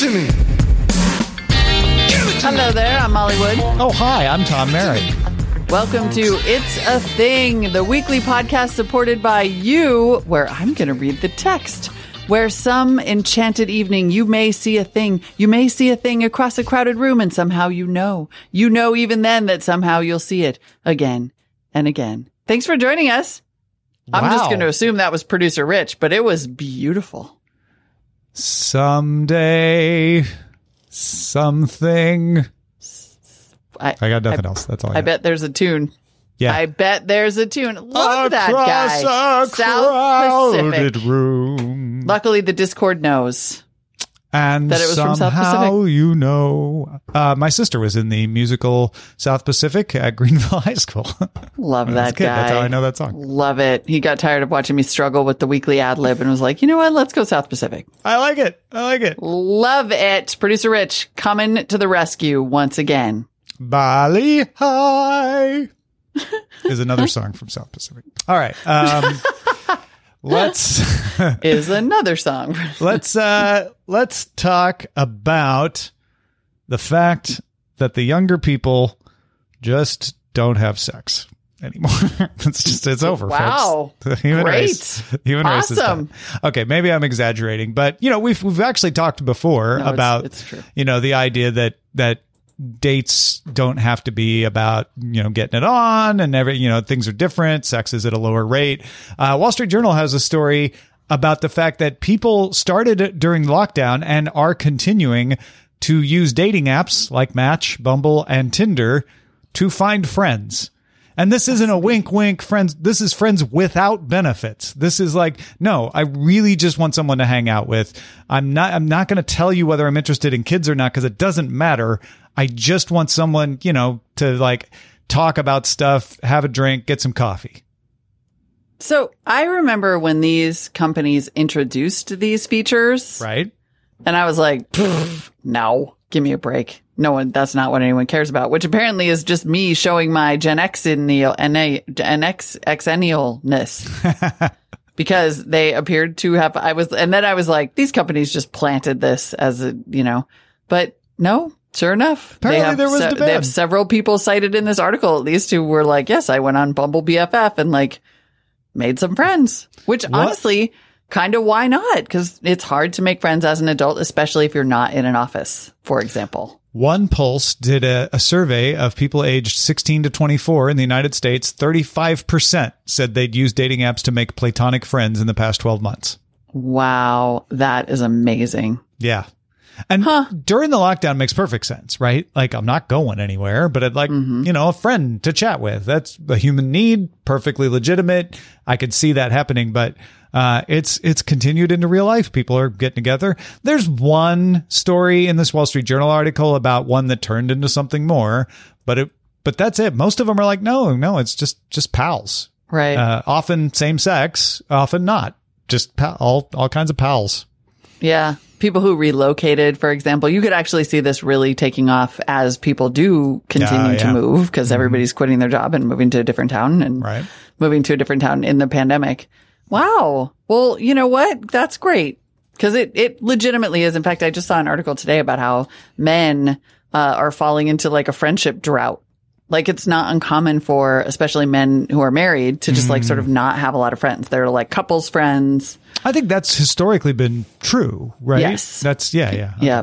Give it to me. Hello there, I'm Molly Wood. Oh, hi, I'm Tom Merritt. Welcome to It's a Thing, the weekly podcast supported by you, where I'm going to read the text. Where some enchanted evening you may see a thing, you may see a thing across a crowded room, and somehow you know, you know even then that somehow you'll see it again and again. Thanks for joining us. I'm just going to assume that was producer Rich, but it was beautiful. Someday, something. I, I got nothing else. That's all I, I bet there's a tune. Yeah. I bet there's a tune. Love that guy. a South Pacific. room. Luckily, the Discord knows. And that it was from South somehow Pacific. you know. Uh, my sister was in the musical South Pacific at Greenville High School. Love When I was that guy. That's how I know that song. Love it. He got tired of watching me struggle with the weekly ad lib and was like, you know what? Let's go South Pacific. I like it. I like it. Love it. Producer Rich coming to the rescue once again. Bali Ha'i is another song from South Pacific. All right. Um, let's. Is another song. let's uh let's talk about the fact that the younger people just don't have sex anymore. it's just it's over. Wow. folks. The human Great. race. Human race is Awesome. done. Okay, maybe I'm exaggerating, but you know we've we've actually talked before No, it's- about it's true. you know the idea that that dates don't have to be about you know getting it on and every you know things are different sex is at a lower rate. Uh, wall street journal has a story about the fact that people started during lockdown and are continuing to use dating apps like match bumble and tinder to find friends and this isn't a wink, wink, friends. This is friends without benefits. This is like, no, I really just want someone to hang out with. I'm not, I'm not going to tell you whether I'm interested in kids or not because it doesn't matter. I just want someone, you know, to like talk about stuff, have a drink, get some coffee. So I remember when these companies introduced these features Right. and I was like, "Pfft, no, give me a break. No one, that's not what anyone cares about, which apparently is just me showing my Gen X Gen X Xennialness. because they appeared to have, I was, and then I was like, these companies just planted this as a, you know, but no, sure enough. they Apparently have, there was se- they have several people cited in this article, at least who were like, yes, I went on Bumble BFF and like made some friends, which honestly, kind of why not? Cause it's hard to make friends as an adult, especially if you're not in an office, for example. One Pulse did a, a survey of people aged 16 to 24 in the United States. 35% said they'd use dating apps to make platonic friends in the past 12 months. Wow. That is amazing. Yeah. And during the lockdown makes perfect sense, right? Like I'm not going anywhere, but I'd like, mm-hmm. you know, a friend to chat with. That's a human need, perfectly legitimate. I could see that happening, but uh, it's it's continued into real life. People are getting together. There's one story in this Wall Street Journal article about one that turned into something more, but it but that's it. Most of them are like, no, no, it's just just pals. Right. Uh, often same sex, often not. Just pal- all all kinds of pals. Yeah. People who relocated, for example, you could actually see this really taking off as people do continue Yeah, to move because everybody's quitting their job and moving to a different town and Right. moving to a different town in the pandemic. Wow. Well, you know what? That's great because it, it legitimately is. In fact, I just saw an article today about how men uh, are falling into like a friendship drought. Like it's not uncommon for especially men who are married to just like sort of not have a lot of friends. They're like couples friends. I think that's historically been true, right? Yes. That's yeah, yeah. Yeah.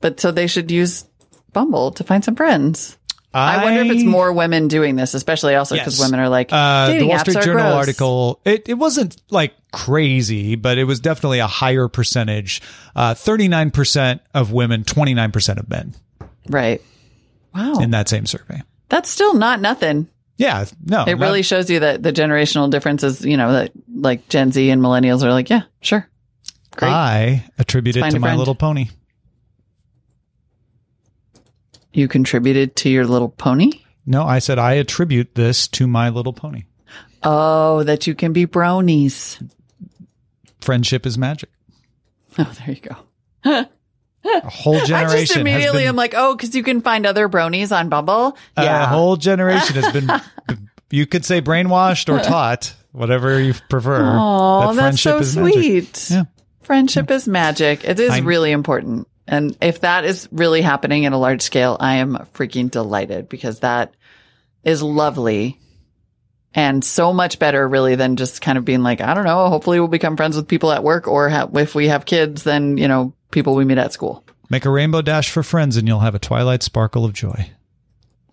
But so they should use Bumble to find some friends. I, wonder if it's more women doing this, especially also because Yes. women are like, Uh, the Wall Street Journal gross. article. It it wasn't like crazy, but it was definitely a higher percentage. Thirty nine percent of women, twenty nine percent of men Right. Wow. in that same survey. That's still not nothing. Yeah, no, It not- really shows you that the generational differences, you know, that like Gen Z and millennials are like, yeah, sure. Great. I attribute it to My friend. Little Pony. You contributed to your little pony? No, I said I attribute this to My Little Pony. Oh, that you can be bronies. Friendship is magic. Oh, there you go. A whole generation. I just immediately been- am like, oh, because you can find other bronies on Bumble. Yeah. A whole generation has been, you could say brainwashed or taught, whatever you prefer. Oh, that that's so friendship is magic. sweet. Yeah. Friendship is magic. It is I- really important. And if that is really happening at a large scale, I am freaking delighted because that is lovely and so much better really than just kind of being like, I don't know, hopefully we'll become friends with people at work or ha- if we have kids, then, you know, people we meet at school. Make a rainbow dash for friends and you'll have a twilight sparkle of joy.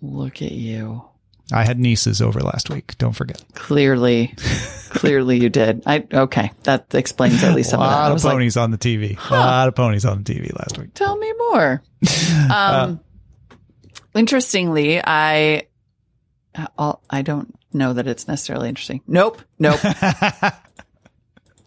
Look at you. I had nieces over last week. Don't forget. Clearly, clearly you did. I, okay. That explains at least A some of that. I lot of like, ponies on the TV. A lot of ponies on the TV last week. Tell me more. Um, interestingly, I uh, I don't know that it's necessarily interesting. Nope, nope.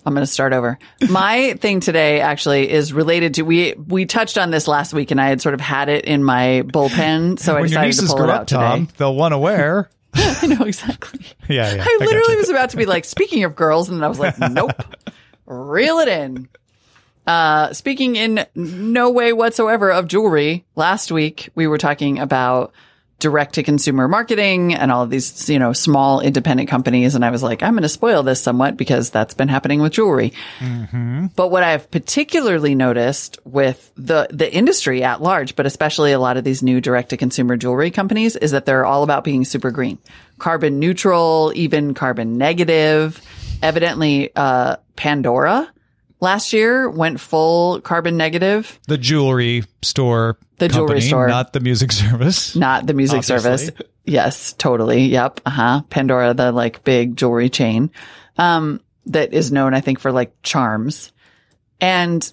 I'm going to start over. My thing today actually is related to we we touched on this last week, and I had sort of had it in my bullpen, so I when your decided to nieces pull grow it up, out Tom, today. they'll want to wear. I know exactly. Yeah, yeah. I literally was about to be like, speaking of girls, and then I was like, nope, reel it in. Uh, speaking in no way whatsoever of jewelry, last week we were talking about direct to consumer marketing and all of these, you know, small independent companies. And I was like, I'm going to spoil this somewhat because that's been happening with jewelry. But what I've particularly noticed with the, the industry at large, but especially a lot of these new direct to consumer jewelry companies is that they're all about being super green, carbon neutral, even carbon negative. Evidently, uh, Pandora last year went full carbon negative, the jewelry store. The jewelry company, store. not the music service. not the music Obviously. service. Yes, totally. Yep. Uh huh. Pandora, the like big jewelry chain, um, that is known, I think, for like charms. And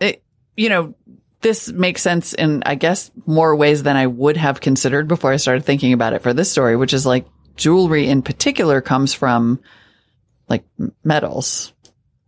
it, you know, this makes sense in, I guess, more ways than I would have considered before I started thinking about it for this story, which is like jewelry in particular comes from like metals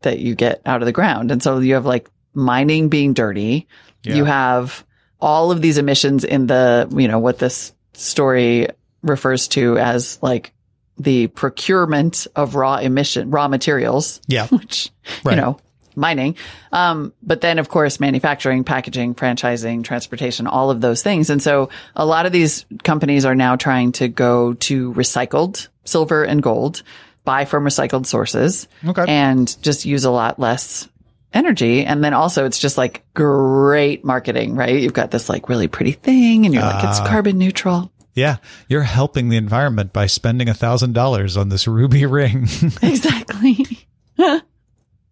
that you get out of the ground. And so you have like mining being dirty. You have all of these emissions in the, you know, what this story refers to as like the procurement of raw emission, raw materials, Yeah. which, Right. you know, mining. Um, but then of course, manufacturing, packaging, franchising, transportation, all of those things. And so a lot of these companies are now trying to go to recycled silver and gold, buy from recycled sources Okay. and just use a lot less energy. And then also it's just like great marketing, right? You've got this like really pretty thing and you're like, it's ah. carbon neutral. Yeah, you're helping the environment by spending a thousand dollars on this ruby ring. Exactly.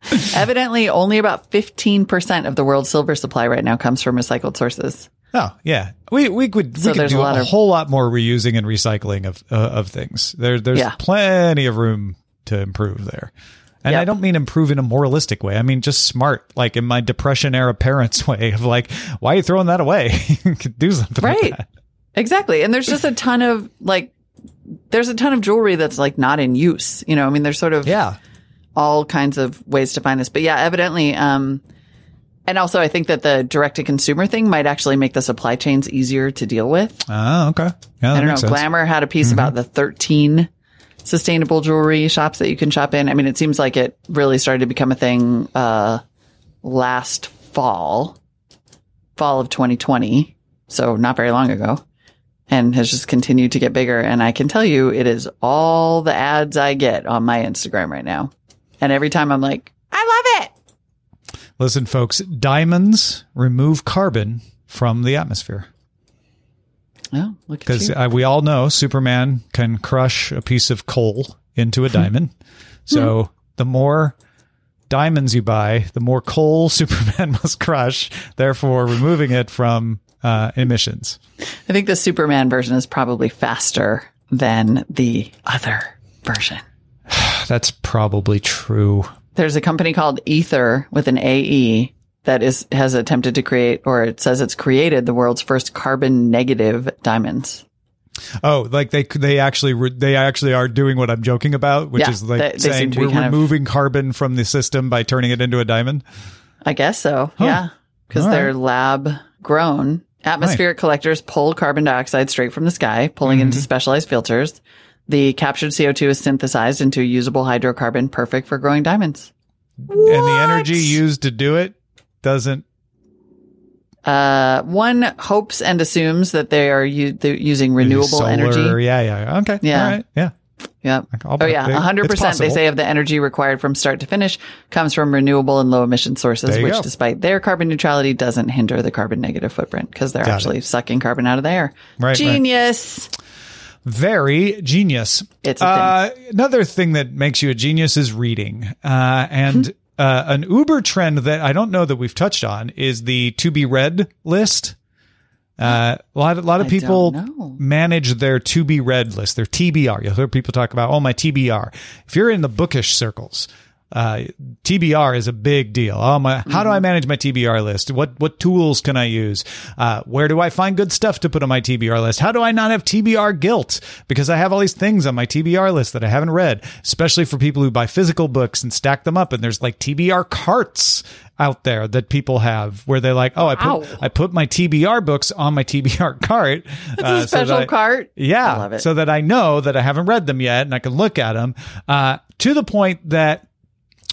Evidently, only about 15% of the world's silver supply right now comes from recycled sources. oh, yeah. We we could So we could there's do a a, of- whole lot more reusing and recycling of uh, of things. There there's Yeah. plenty of room to improve there. And Yep. I don't mean improve in a moralistic way. I mean just smart, like in my depression era parents way of like, why are you throwing that away? You could do something Right. that. Exactly. And there's just a ton of like, there's a ton of jewelry that's like not in use. You know, I mean, there's sort of Yeah. All kinds of ways to find this. But yeah, evidently, um, and also I think that the direct to consumer thing might actually make the supply chains easier to deal with. Oh, okay. Yeah, that I don't know. sense. Mm-hmm. Glamour had a piece about the 13 sustainable jewelry shops that you can shop in. I mean, it seems like it really started to become a thing, uh, last fall, fall of 2020. So not very long ago and has just continued to get bigger. And I can tell you it is all the ads I get on my Instagram right now. And every time I'm like, I love it. Listen, folks, diamonds remove carbon from the atmosphere. Oh, look at Because uh, we all know Superman can crush a piece of coal into a diamond. So the more diamonds you buy, the more coal Superman must crush, therefore removing it from uh, emissions. I think the Superman version is probably faster than the other version. That's probably true. There's a company called Aether with an AE that is has attempted to create, or it says it's created the world's first carbon negative diamonds. Oh, like they they actually re- they actually are doing what I'm joking about, which Yeah, is like they- they saying we're kind of- removing carbon from the system by turning it into a diamond. I guess so. Yeah. Because All they're lab grown. Atmospheric collectors pull carbon dioxide straight from the sky, pulling Mm-hmm. into specialized filters. The captured CO2 is synthesized into a usable hydrocarbon, perfect for growing diamonds. And the energy used to do it doesn't. Uh, one hopes and assumes that they are u- using renewable solar, energy. Yeah, yeah. Okay. Yeah. All right. Yeah. Yep. I'll- Oh yeah, they- hundred it's percent. They say of the energy required from start to finish comes from renewable and low emission sources, which, go. despite their carbon neutrality, doesn't hinder the carbon negative footprint because they're Got actually sucking carbon out of the air. Right, right. Very genius. It's a uh, another thing that makes you a genius is reading. Uh, and uh, an Uber trend that I don't know that we've touched on is the to be read list. Uh, a lot, a lot of I people manage their to be read list, their TBR. You'll hear people talk about, oh, my TBR. If you're in the bookish circles, uh, TBR is a big deal. Oh my, how do I manage my TBR list? What, what tools can I use? Uh, where do I find good stuff to put on my TBR list? How do I not have TBR guilt? Because I have all these things on my TBR list that I haven't read, especially for people who buy physical books and stack them up. And there's like TBR carts out there that people have where they're like, oh, I put, I put my TBR books on my TBR cart. It's uh, a so special that I- cart. yeah. I love it. So that I know that I haven't read them yet and I can look at them, uh, to the point that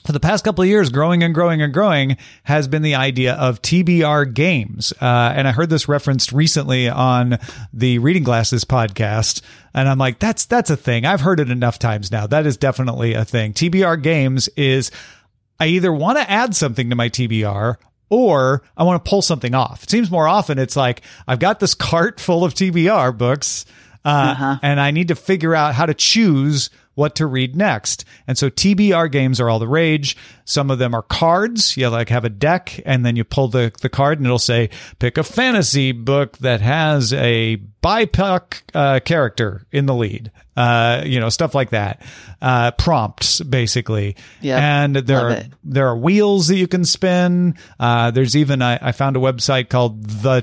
for the past couple of years, growing and growing and growing has been the idea of TBR games. Uh, and I heard this referenced recently on the Reading Glasses podcast. And I'm like, that's, that's a thing. I've heard it enough times now. That is definitely a thing. TBR games is I either want to add something to my TBR or I want to pull something off. It seems more often it's like I've got this cart full of TBR books uh, and I need to figure out how to choose what to read next. And so TBR games are all the rage. Some of them are cards. You like have a deck and then you pull the, the card and it'll say, pick a fantasy book that has a BIPOC uh, character in the lead. Uh, you know, stuff like that. Uh, prompts basically. Yep. And there are, it. there are wheels that you can spin. Uh, there's even, I, I found a website called the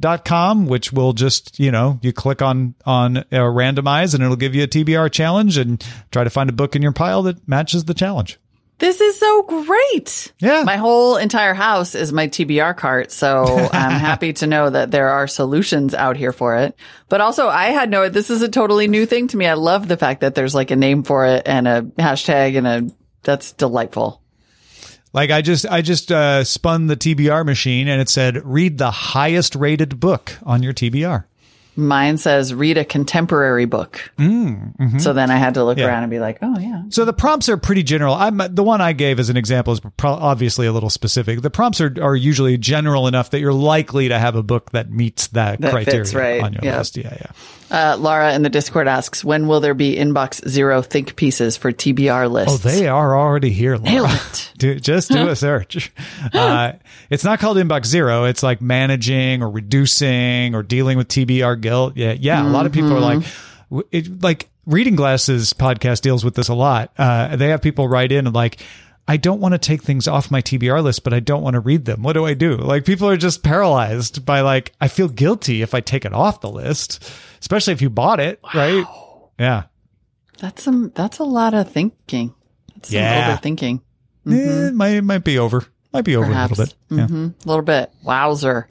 TBRmachine.com, which will just, you know, you click on, on uh, randomize and it'll give you a TBR challenge and try to find a book in your pile that matches the challenge. This is so great. Yeah. My whole entire house is my TBR cart. So I'm happy to know that there are solutions out here for it. But also I had no, this is a totally new thing to me. I love the fact that there's like a name for it and a hashtag and a, that's delightful. Like I just, I just, uh, spun the TBR machine and it said, read the highest rated book on your TBR. Mine says read a contemporary book. So then I had to look Yeah. around and be like, oh yeah. So the prompts are pretty general. I'm the one I gave as an example is pro- obviously a little specific. The prompts are, are usually general enough that you're likely to have a book that meets that, That criteria fits, right. on your Yeah. list. Yeah, yeah. Uh, Laura in the Discord asks, when will there be inbox zero think pieces for TBR lists? Oh, they are already here. Laura. Do, just do a search. Uh, it's not called inbox zero. It's like managing or reducing or dealing with TBR guilt. Yeah, yeah. A lot of people are like, Mm-hmm. it, like Reading Glasses podcast deals with this a lot. Uh, they have people write in and like. I don't want to take things off my TBR list, but I don't want to read them. What do I do? Like people are just paralyzed by like, I feel guilty if I take it off the list, especially if you bought it, right? Yeah. That's some, that's a lot of thinking. That's Yeah. overthinking. Eh, might, might be over. Might be over Perhaps. a little bit. Yeah. hmm A little bit. Wowzer.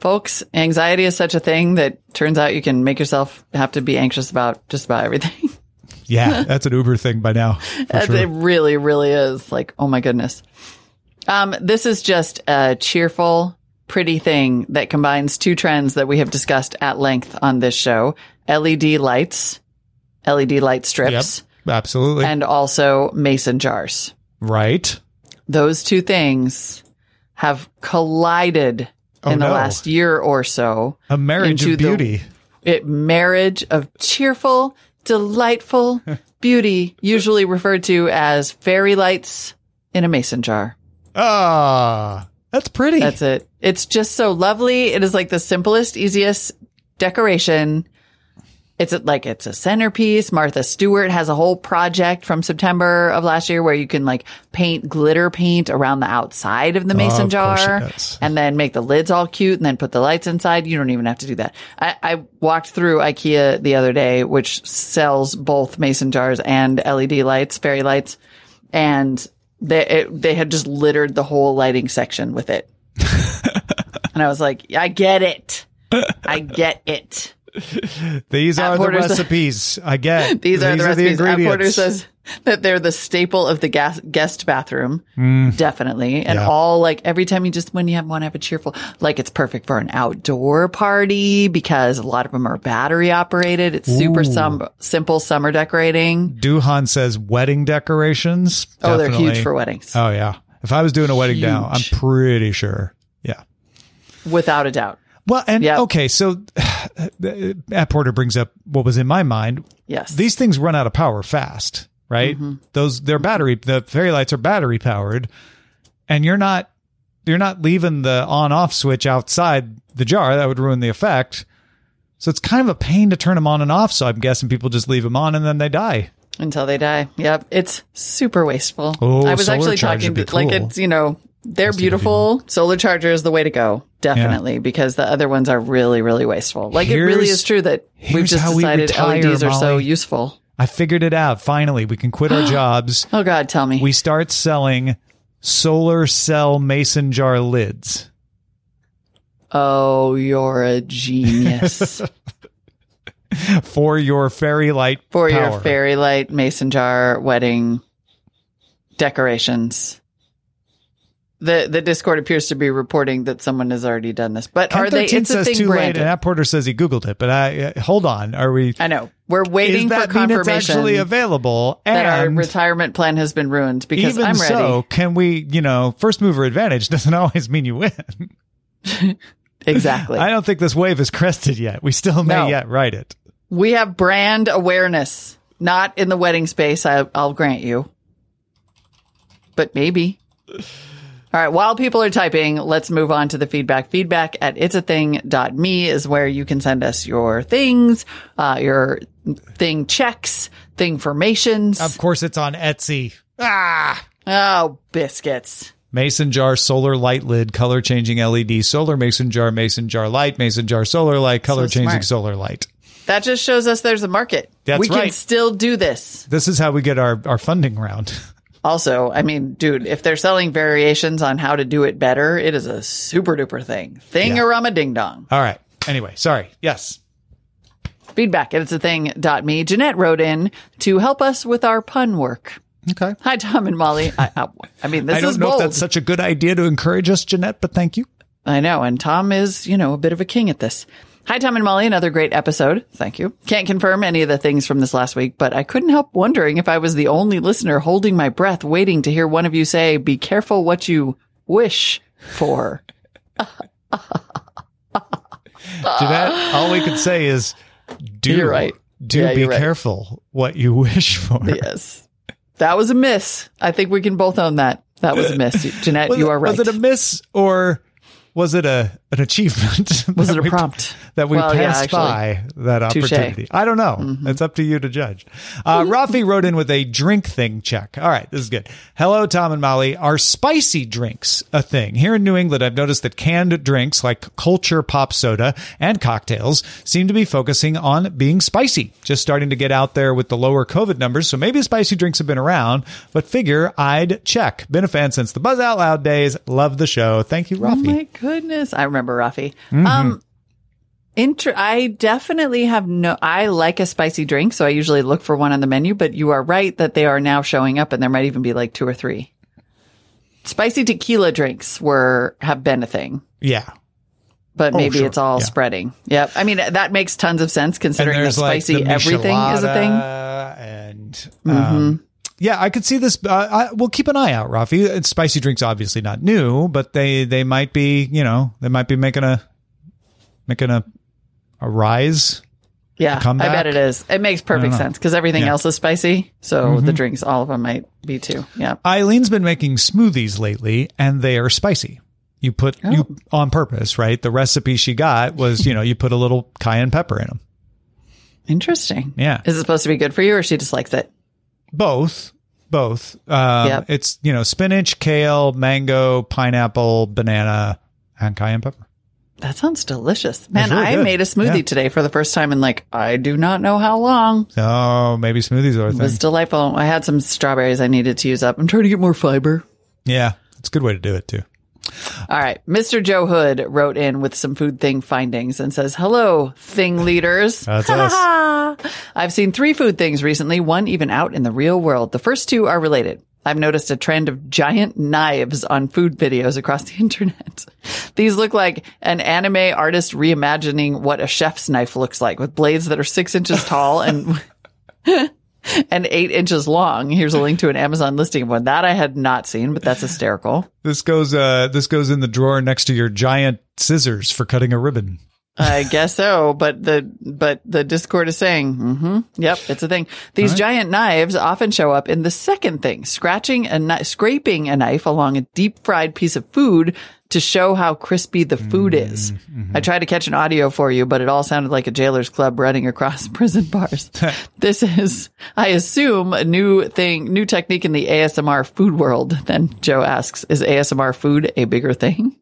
Folks, anxiety is such a thing that turns out you can make yourself have to be anxious about just about everything. Yeah, that's an Uber thing by now. for It really, really is. Like, oh my goodness. Um, this is just a cheerful, pretty thing that combines two trends that we have discussed at length on this show. LED lights, LED light Yep, strips, absolutely. and also mason jars. right. Those two things have collided Oh, in the no. last year or so. A marriage of the- beauty. it marriage of cheerful, delightful beauty, usually referred to as fairy lights in a mason jar. Ah, that's pretty. That's it. It's just so lovely. It is like the simplest, easiest decoration. It's like it's a centerpiece. Martha Stewart has a whole project from September of last year where you can like paint glitter paint around the outside of the mason of jar and then make the lids all cute and then put the lights inside. You don't even have to do that. I, I walked through IKEA the other day, which sells both mason jars and LED lights, fairy lights, and they it, they had just littered the whole lighting section with it. and I was like, I get it. I get it. These At are the recipes. I get. These, are the recipes. At. Porter says that they're the staple of the gas, guest bathroom. Definitely. And Mm. Yeah. all like every time you just, when you have, one, have a cheerful, like it's perfect for an outdoor party because a lot of them are battery operated. It's super sum- simple summer decorating. Duhan says wedding decorations. Oh, they're huge for weddings. Oh yeah. If I was doing a wedding now, I'm pretty sure. Yeah. Without a doubt. Well, and Yep. okay, so At Porter brings up what was in my mind. Yes. These things run out of power fast, right? Mm-hmm. Those they're battery. The fairy lights are battery powered, and you're not you're not leaving the on off switch outside the jar. That would ruin the effect. So it's kind of a pain to turn them on and off. So I'm guessing people just leave them on and then they die. until they die. Yep. It's super wasteful. Oh, I was actually talking be like, cool. it's, you know, they're beautiful. Solar charger is the way to go. Definitely. Because the other ones are really, really wasteful. Like, it really is true that we've just how we decided retire, LEDs are so useful. I figured it out. Finally, we can quit our jobs. Oh, God, tell me. We start selling solar cell mason jar lids. oh, you're a genius. for your fairy light For power. your fairy light mason jar wedding decorations. The the Discord appears to be reporting that someone has already done this, but are they? 13 It's a thing too late, and App Porter says he googled it. But I uh, hold on, are we? I know. We're waiting for confirmation. it's actually available? and that our retirement plan has been ruined because even I'm ready. so, can we? You know, first mover advantage doesn't always mean you win. Exactly. I don't think this wave is crested yet. We still may No. yet ride it. we have brand awareness, not in the wedding space. I, I'll grant you, but maybe. All right. While people are typing, let's move on to the feedback. Feedback at it'sathing.me is where you can send us your things, uh, your thing checks, thing formations. Of course, it's on Etsy. Ah. oh, biscuits. Mason jar solar light lid color changing LED solar mason jar mason jar light mason jar solar light color changing smart. solar light. That just shows us there's a market. That's we can still do this. This is how we get our our funding round. Also, I mean, dude, if they're selling variations on how to do it better, it is a super duper thing. Thing Yeah. a ding dong. All right. Anyway, sorry. Yes. Feedback at it's a thing dot me. Jeanette wrote in to help us with our pun work. Okay. Hi, Tom and Molly. I, I, I mean, this I don't is know bold. if that's such a good idea to encourage us, Jeanette, but thank you. I know. And Tom is, you know, a bit of a king at this. Hi, Tom and Molly. Another great episode. Thank you. Can't confirm any of the things from this last week, but I couldn't help wondering if I was the only listener holding my breath, waiting to hear one of you say, be careful what you wish for. Jeanette, all we can say is do You're right. do Yeah, be right. careful what you wish for. Yes. That was a miss. I think we can both own that. That was a miss. Jeanette, Was you are right. Was it a miss or was it a an achievement? Was it a we- prompt? that we Well, passed actually. by that. Mm-hmm. opportunity? I don't know. It's up to you to judge. Uh, Rafi wrote in with a drink thing check. All right, this is good. Hello, Tom and Molly. Are spicy drinks a thing? Here in New England, I've noticed that canned drinks like culture pop soda and cocktails seem to be focusing on being spicy. Just starting to get out there with the lower COVID numbers, so maybe spicy drinks have been around, but figure I'd check. Been a fan since the Buzz Out Loud days. Love the show. Thank you, Oh Rafi. my goodness. I remember Rafi. Mm-hmm. Um, inter- I definitely have no, I like a spicy drink. So I usually look for one on the menu, but you are right that they are now showing up and there might even be like two or three. Spicy tequila drinks were, have been a thing, yeah. but Oh, maybe sure. it's all Yeah. spreading. Yep. I mean, that makes tons of sense considering that like spicy the everything is a thing. And Mm-hmm. Yeah, I could see this. Uh, I, we'll keep an eye out, Rafi. It's spicy drinks, obviously not new, but they they might be, you know, they might be making a making a a rise. Yeah, I bet it is. It makes perfect sense because everything Yeah. Mm-hmm. else is spicy. So the drinks, all of them might be too. Yeah. Eileen's been making smoothies lately, and they are spicy. You put Oh. you on purpose, right? The recipe she got was, you know, you put a little cayenne pepper in them. Interesting. Yeah. Is it supposed to be good for you or she just likes it? Both. Both. Um, Yep. It's, you know, spinach, kale, mango, pineapple, banana, and cayenne pepper. That sounds delicious. Man, really I good. made a smoothie Yeah. today for the first time in like, I do not know how long. Oh, maybe smoothies are a It was delightful. I had some strawberries I needed to use up. I'm trying to get more fiber. yeah. It's a good way to do it too. All right. Mr. Joe Hood wrote in with some food thing findings and says, Hello, thing leaders. That's us. I've seen three food things recently, one even out in the real world. The first two are related. I've noticed a trend of giant knives on food videos across the internet. These look like an anime artist reimagining what a chef's knife looks like with blades that are six inches tall and and eight inches long. Here's a link to an Amazon listing of one that I had not seen, but that's hysterical. This goes, uh, this goes in the drawer next to your giant scissors for cutting a ribbon. I guess so, but the but the Discord is saying, mm-hmm, yep, it's a thing. These giant knives often show up in the second thing, scratching and scraping a knife along a deep fried piece of food to show how crispy the food is. I tried to catch an audio for you, but it all sounded like a jailer's club running across prison bars. this is, I assume, a new thing, new technique in the ASMR food world. Then Joe asks, is ASMR food a bigger thing?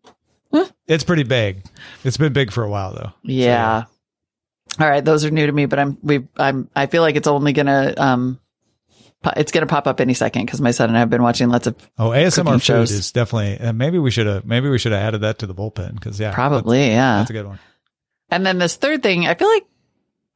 It's pretty big. It's been big for a while though. Yeah. All right, those are new to me, but I'm we I'm I feel like it's only gonna um it's gonna pop up any second because my son and I have been watching lots of Oh, ASMR shows. is definitely. Uh, maybe we should have. Maybe we should have added that to the bullpen because yeah, probably that's, yeah. that's a good one. And then this third thing, I feel like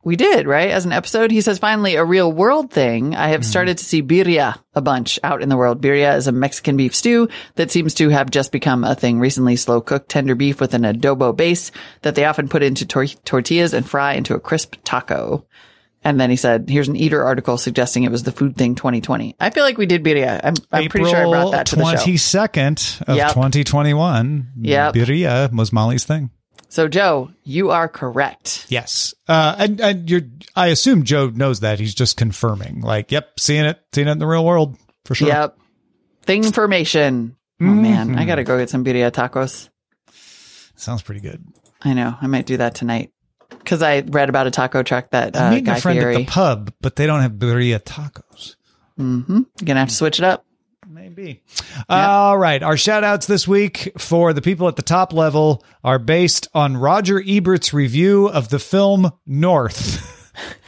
we did right as an episode. He says finally a real world thing. I have started to see birria a bunch out in the world. Birria is a Mexican beef stew that seems to have just become a thing recently. Slow cooked tender beef with an adobo base that they often put into tor- tortillas and fry into a crisp taco. And then he said, here's an eater article suggesting it was the food thing 2020. I feel like we did birria. I'm, I'm pretty sure I brought that to the show. twenty second of Yep. twenty twenty one. Yeah. birria was Molly's thing. So Joe, you are correct. Yes, uh, and and you're. I assume Joe knows that. He's just confirming. Like, yep, seeing it, seeing it in the real world for sure. Yep. Thing formation. Oh man, I gotta go get some birria tacos. sounds pretty good. I know. I might do that tonight because I read about a taco truck that I'm uh, meeting Guy a friend Fieri. at the pub, but they don't have birria tacos. You're gonna have to switch it up. Maybe. All right. Our shout outs this week for the people at the top level are based on Roger Ebert's review of the film North.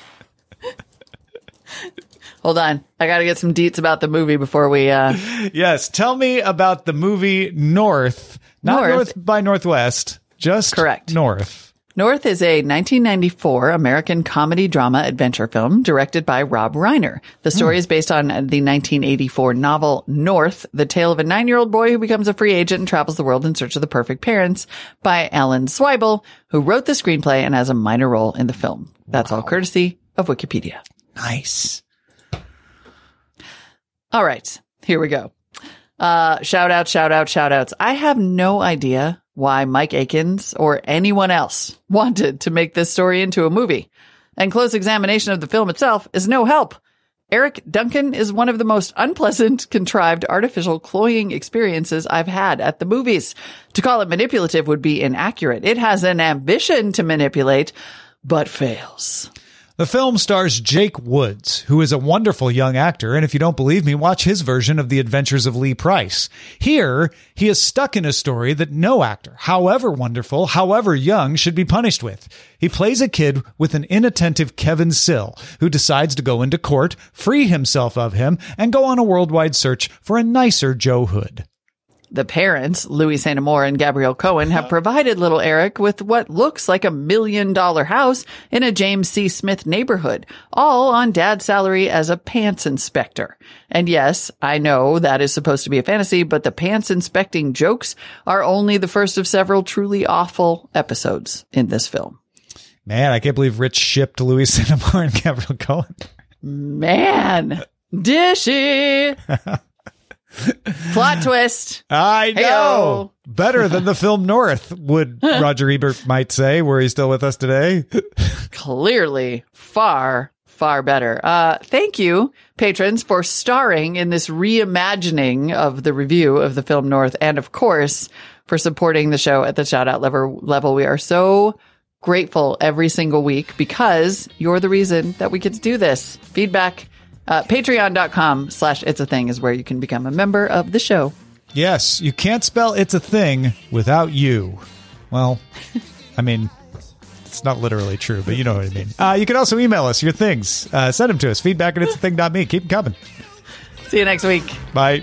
Hold on, I gotta get some deets about the movie before we. uh yes. Tell me about the movie North. Not North. North, by Northwest, just Correct. North. North is a 1994 American comedy drama adventure film directed by Rob Reiner. The story is based on the 1984 novel North, the tale of a nine-year-old boy who becomes a free agent and travels the world in search of the perfect parents by Alan Zweibel, who wrote the screenplay and has a minor role in the film. That's all courtesy of Wikipedia. Nice. All right, here we go. Uh, shout out, shout out, shout outs. I have no idea why Mike Akins or anyone else wanted to make this story into a movie. And close examination of the film itself is no help. Eric Duncan is one of the most unpleasant, contrived, artificial cloying experiences I've had at the movies. To call it manipulative would be inaccurate. It has an ambition to manipulate, but fails. The film stars Jake Woods, who is a wonderful young actor, and if you don't believe me, watch his version of The Adventures of Lee Price. Here, he is stuck in a story that no actor, however wonderful, however young, should be punished with. He plays a kid with an inattentive Kevin Sill, who decides to go into court, free himself of him, and go on a worldwide search for a nicer Joe Hood. The parents, Louis St. Amour and Gabrielle Cohen, have uh-huh. provided little Eric with what looks like a million dollar house in a James C. Smith neighborhood, all on dad's salary as a pants inspector. And yes, I know that is supposed to be a fantasy, but the pants inspecting jokes are only the first of several truly awful episodes in this film. Man, I can't believe Rich shipped Louis Cinema and Gabriel Cohen. Man, dishy. Plot twist. I know. Heyo. Better than the film North, would Roger Ebert might say, were he still with us today. clearly far far better uh thank you patrons for starring in this reimagining of the review of the film north and of course for supporting the show at the shout out level level we are so grateful every single week because you're the reason that we get to do this. Feedback, uh, patreon.com slash it's a thing is where you can become a member of the show. Yes, you can't spell it's a thing without you. Well, I mean, it's not literally true, but you know what I mean. Uh, you can also email us your things. Uh, send them to us. Feedback at it's a thing.me. Keep them coming. See you next week. Bye.